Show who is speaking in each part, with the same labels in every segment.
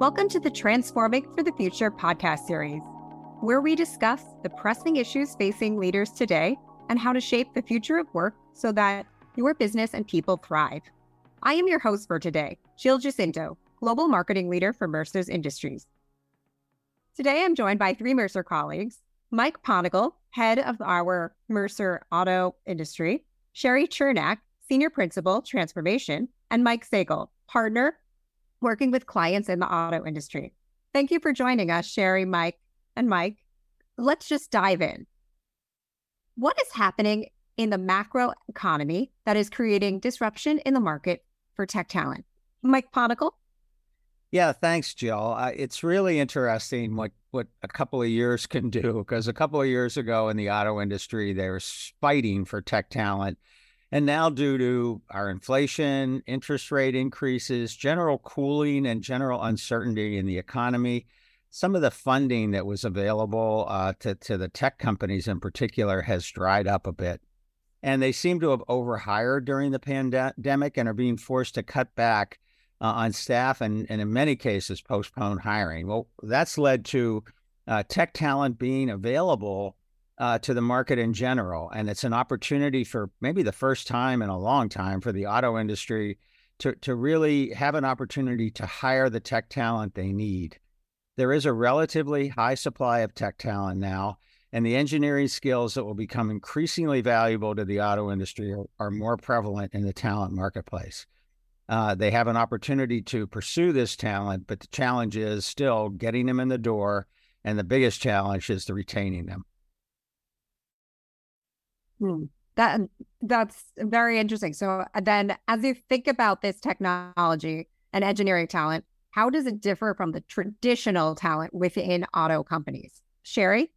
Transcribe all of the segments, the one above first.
Speaker 1: Welcome to the Transforming for the Future podcast series, where we discuss the pressing issues facing leaders today and how to shape the future of work so that your business and people thrive. I am your host for today, Jill Jacinto, Global Marketing Leader for Mercer's Industries. Today, I'm joined by three Mercer colleagues Mike Ponicall, head of our Mercer Auto Industry, Shari Chernack, Senior Principal, Transformation, and Mike Sagle, Partner, working with clients in the auto industry. Thank you for joining us, Shari, Mike, and Mike. Let's just dive in. What is happening in the macro economy that is creating disruption in the market for tech talent? Mike Ponicall?
Speaker 2: Yeah, thanks, Jill. Uh, it's really interesting what what a couple of years can do because a couple of years ago in the auto industry, they were fighting for tech talent. And now, due to our inflation, interest rate increases, general cooling, and general uncertainty in the economy, some of the funding that was available uh, to, to the tech companies in particular has dried up a bit. And they seem to have overhired during the pandemic and are being forced to cut back uh, on staff and, and in many cases postpone hiring. Well, that's led to uh, tech talent being available uh, to the market in general. And it's an opportunity for maybe the first time in a long time for the auto industry to, to really have an opportunity to hire the tech talent they need. There is a relatively high supply of tech talent now, and the engineering skills that will become increasingly valuable to the auto industry are, are more prevalent in the talent marketplace. Uh, they have an opportunity to pursue this talent, but the challenge is still getting them in the door. And the biggest challenge is the retaining them.
Speaker 1: Hmm. That that's very interesting. So uh, then, as you think about this technology and engineering talent, how does it differ from the traditional talent within auto companies? Shari?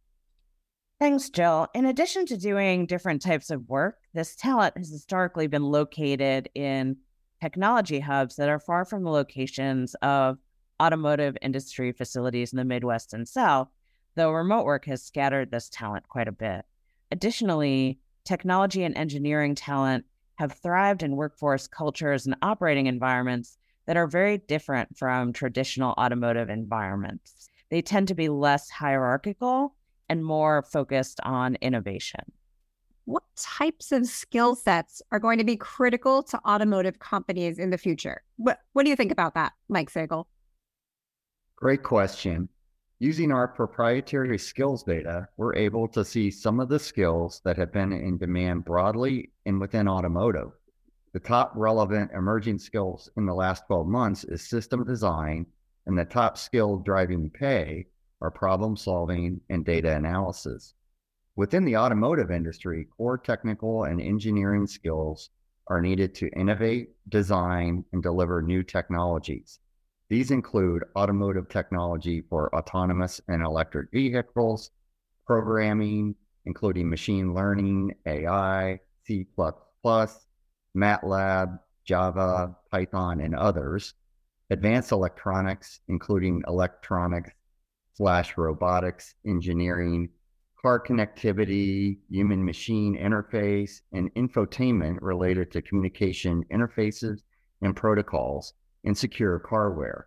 Speaker 3: Thanks, Jill. In addition to doing different types of work, this talent has historically been located in technology hubs that are far from the locations of automotive industry facilities in the Midwest and South, though remote work has scattered this talent quite a bit. Additionally, technology and engineering talent have thrived in workforce cultures and operating environments that are very different from traditional automotive environments. They tend to be less hierarchical and more focused on innovation
Speaker 1: what types of skill sets are going to be critical to automotive companies in the future? What, what do you think about that, Mike Sagle?
Speaker 4: Great question. Using our proprietary skills data, we're able to see some of the skills that have been in demand broadly and within automotive. The top relevant emerging skills in the last 12 months is system design, and the top skill driving pay are problem solving and data analysis. Within the automotive industry, core technical and engineering skills are needed to innovate, design, and deliver new technologies. These include automotive technology for autonomous and electric vehicles, programming, including machine learning, AI, C, MATLAB, Java, Python, and others, advanced electronics, including electronics slash robotics, engineering, car connectivity, human machine interface, and infotainment related to communication interfaces and protocols, and secure carware.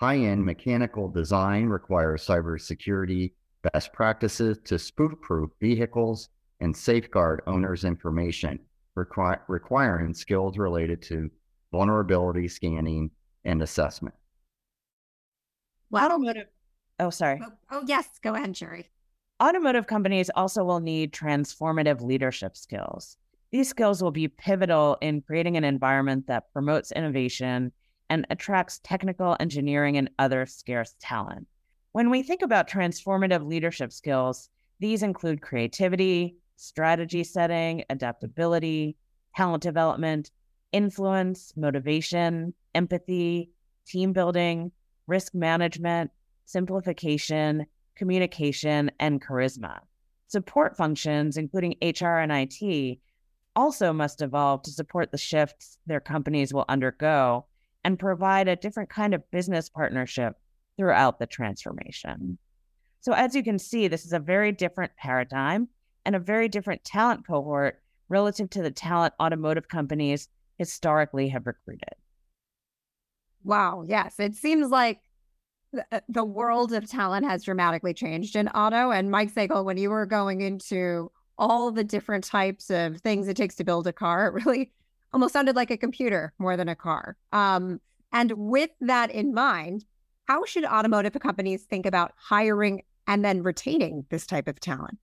Speaker 4: High end mechanical design requires cybersecurity best practices to spoof proof vehicles and safeguard owners' information, requi- requiring skills related to vulnerability scanning and assessment.
Speaker 1: Wow. Automotive.
Speaker 3: Oh, sorry.
Speaker 1: Oh, oh, yes. Go ahead, Shari.
Speaker 3: Automotive companies also will need transformative leadership skills. These skills will be pivotal in creating an environment that promotes innovation and attracts technical, engineering, and other scarce talent. When we think about transformative leadership skills, these include creativity, strategy setting, adaptability, talent development, influence, motivation, empathy, team building, risk management, simplification, communication, and charisma. Support functions, including HR and IT, also must evolve to support the shifts their companies will undergo and provide a different kind of business partnership throughout the transformation. So, as you can see, this is a very different paradigm and a very different talent cohort relative to the talent automotive companies historically have recruited.
Speaker 1: Wow. Yes. It seems like the, uh, the world of talent has dramatically changed in auto. And Mike Sagle, when you were going into all the different types of things it takes to build a car, it really almost sounded like a computer more than a car. Um, and with that in mind, how should automotive companies think about hiring and then retaining this type of talent?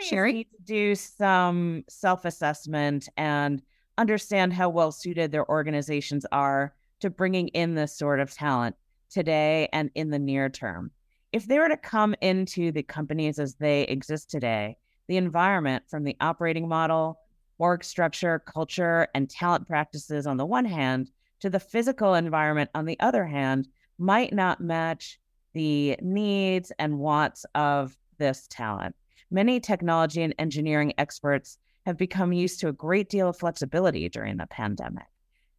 Speaker 1: Shari?
Speaker 3: Need to do some self assessment and understand how well suited their organizations are to bringing in this sort of talent today and in the near term. If they were to come into the companies as they exist today, the environment from the operating model, work structure, culture, and talent practices on the one hand, to the physical environment on the other hand, might not match the needs and wants of this talent. Many technology and engineering experts have become used to a great deal of flexibility during the pandemic.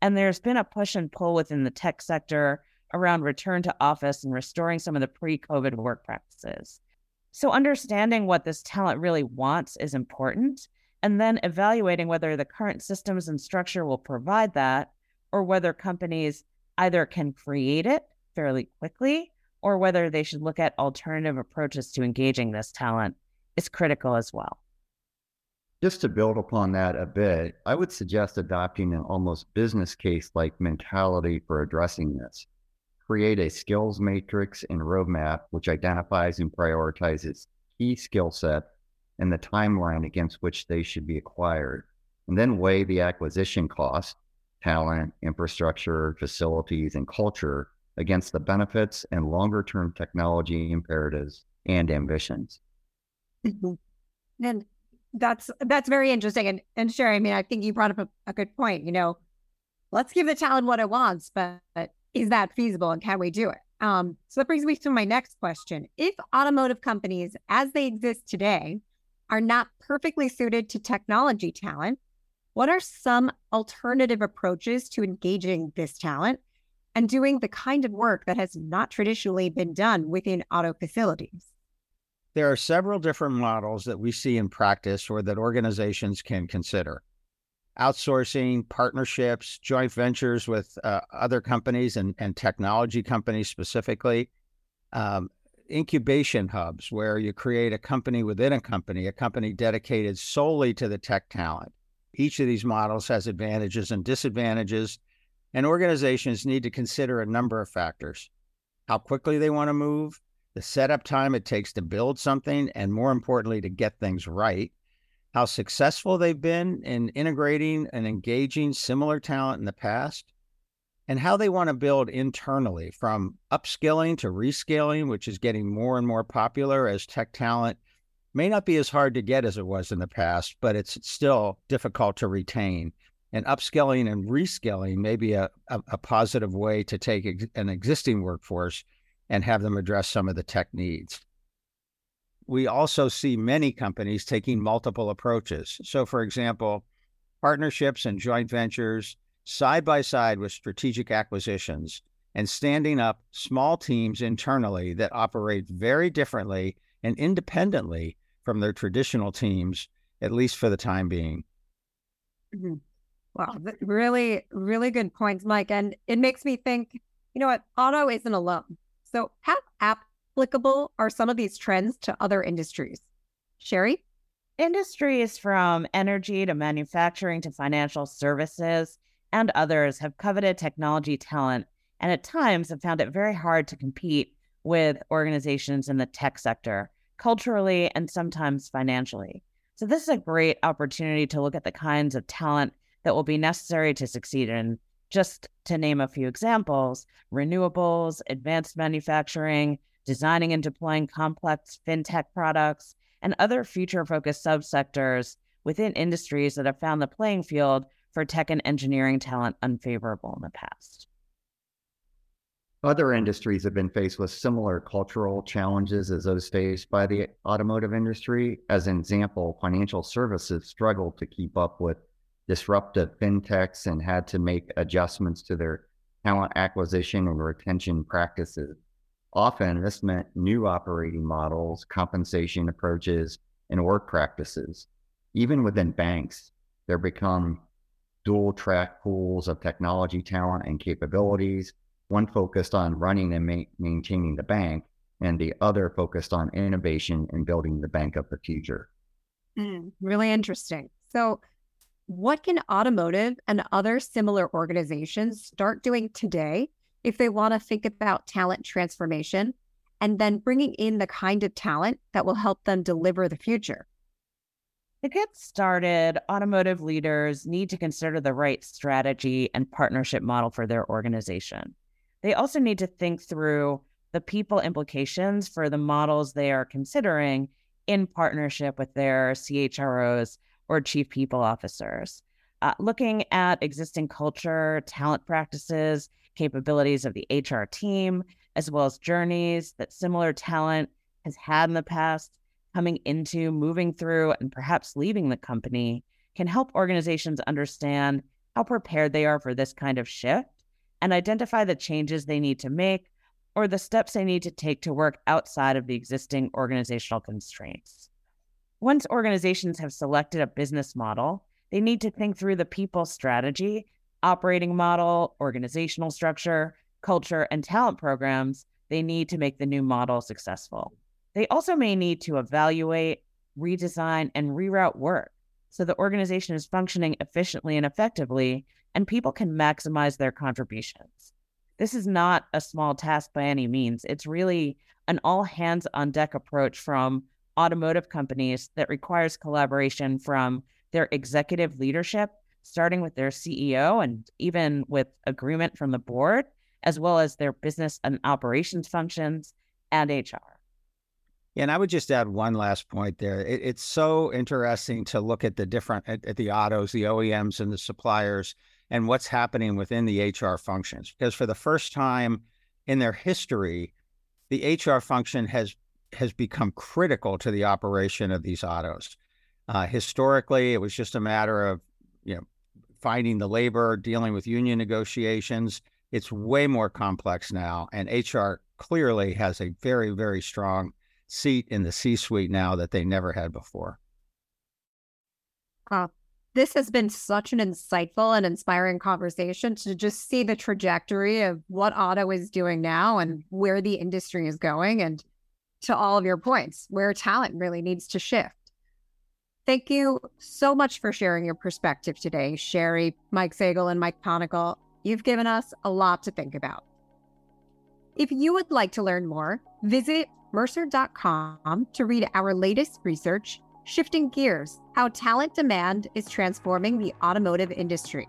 Speaker 3: And there's been a push and pull within the tech sector around return to office and restoring some of the pre COVID work practices. So, understanding what this talent really wants is important, and then evaluating whether the current systems and structure will provide that, or whether companies either can create it fairly quickly, or whether they should look at alternative approaches to engaging this talent is critical as well.
Speaker 4: Just to build upon that a bit, I would suggest adopting an almost business case like mentality for addressing this create a skills matrix and roadmap which identifies and prioritizes key skill set and the timeline against which they should be acquired, and then weigh the acquisition cost, talent, infrastructure, facilities, and culture against the benefits and longer term technology imperatives and ambitions.
Speaker 1: Mm-hmm. And that's that's very interesting. And and Shari, I mean, I think you brought up a, a good point. You know, let's give the talent what it wants, but is that feasible and can we do it? Um, so that brings me to my next question. If automotive companies, as they exist today, are not perfectly suited to technology talent, what are some alternative approaches to engaging this talent and doing the kind of work that has not traditionally been done within auto facilities?
Speaker 2: There are several different models that we see in practice or that organizations can consider outsourcing, partnerships, joint ventures with uh, other companies and, and technology companies specifically, um, incubation hubs where you create a company within a company, a company dedicated solely to the tech talent. Each of these models has advantages and disadvantages, and organizations need to consider a number of factors how quickly they want to move, the setup time it takes to build something, and more importantly, to get things right how successful they've been in integrating and engaging similar talent in the past, and how they want to build internally from upskilling to reskilling, which is getting more and more popular as tech talent may not be as hard to get as it was in the past, but it's still difficult to retain. And upskilling and reskilling may be a, a, a positive way to take ex- an existing workforce and have them address some of the tech needs we also see many companies taking multiple approaches. So, for example, partnerships and joint ventures side by side with strategic acquisitions and standing up small teams internally that operate very differently and independently from their traditional teams, at least for the time being.
Speaker 1: Mm-hmm. Wow, really, really good points, Mike. And it makes me think, you know what, auto isn't alone. So how applicable are some of these trends to other industries? Shari?
Speaker 3: Industries from energy to manufacturing to financial services and others have coveted technology talent and at times have found it very hard to compete with organizations in the tech sector, culturally and sometimes financially. So, this is a great opportunity to look at the kinds of talent that will be necessary to succeed in. Just to name a few examples renewables, advanced manufacturing, designing and deploying complex fintech products, and other future focused subsectors within industries that have found the playing field for tech and engineering talent unfavorable in the past.
Speaker 4: Other industries have been faced with similar cultural challenges as those faced by the automotive industry. As an example, financial services struggled to keep up with disruptive fintechs and had to make adjustments to their talent acquisition and retention practices. Often, this meant new operating models, compensation approaches, and work practices. Even within banks, there become dual track pools of technology talent and capabilities, one focused on running and ma- maintaining the bank, and the other focused on innovation and building the bank of the future.
Speaker 1: Mm, really interesting. So, what can automotive and other similar organizations start doing today if they want to think about talent transformation and then bringing in the kind of talent that will help them deliver the future?
Speaker 3: To get started, automotive leaders need to consider the right strategy and partnership model for their organization. They also need to think through the people implications for the models they are considering in partnership with their CHROs or chief people officers. Uh, looking at existing culture, talent practices, capabilities of the HR team, as well as journeys that similar talent has had in the past, coming into, moving through, and perhaps leaving the company can help organizations understand how prepared they are for this kind of shift and identify the changes they need to make or the steps they need to take to work outside of the existing organizational constraints. Once organizations have selected a business model, they need to think through the people strategy, operating model, organizational structure, culture, and talent programs they need to make the new model successful. They also may need to evaluate, redesign, and reroute work so the organization is functioning efficiently and effectively, and people can maximize their contributions. This is not a small task by any means. It's really an all hands on deck approach from automotive companies that requires collaboration from their executive leadership, starting with their CEO and even with agreement from the board, as well as their business and operations functions and HR.
Speaker 2: And I would just add one last point there. It, it's so interesting to look at the different at, at, the autos, the OEMs, and the suppliers, and what's happening within the HR functions. Because for the first time in their history, the HR function has has become critical to the operation of these autos. Uh, historically, it was just a matter of you know finding the labor, dealing with union negotiations. It's way more complex now, and HR clearly has a very very strong seat in the C suite now that they never had before.
Speaker 1: Uh, this has been such an insightful and inspiring conversation to just see the trajectory of what auto is doing now and where the industry is going, and to all of your points, where talent really needs to shift. Thank you so much for sharing your perspective today, Shari, Mike Sagle, and Mike Ponicall. You've given us a lot to think about. If you would like to learn more, visit Mercer.com to read our latest research, Shifting Gears How Talent Demand is Transforming the Automotive Industry.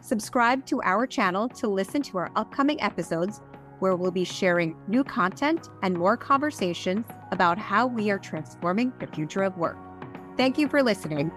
Speaker 1: Subscribe to our channel to listen to our upcoming episodes, where we'll be sharing new content and more conversations about how we are transforming the future of work. Thank you for listening.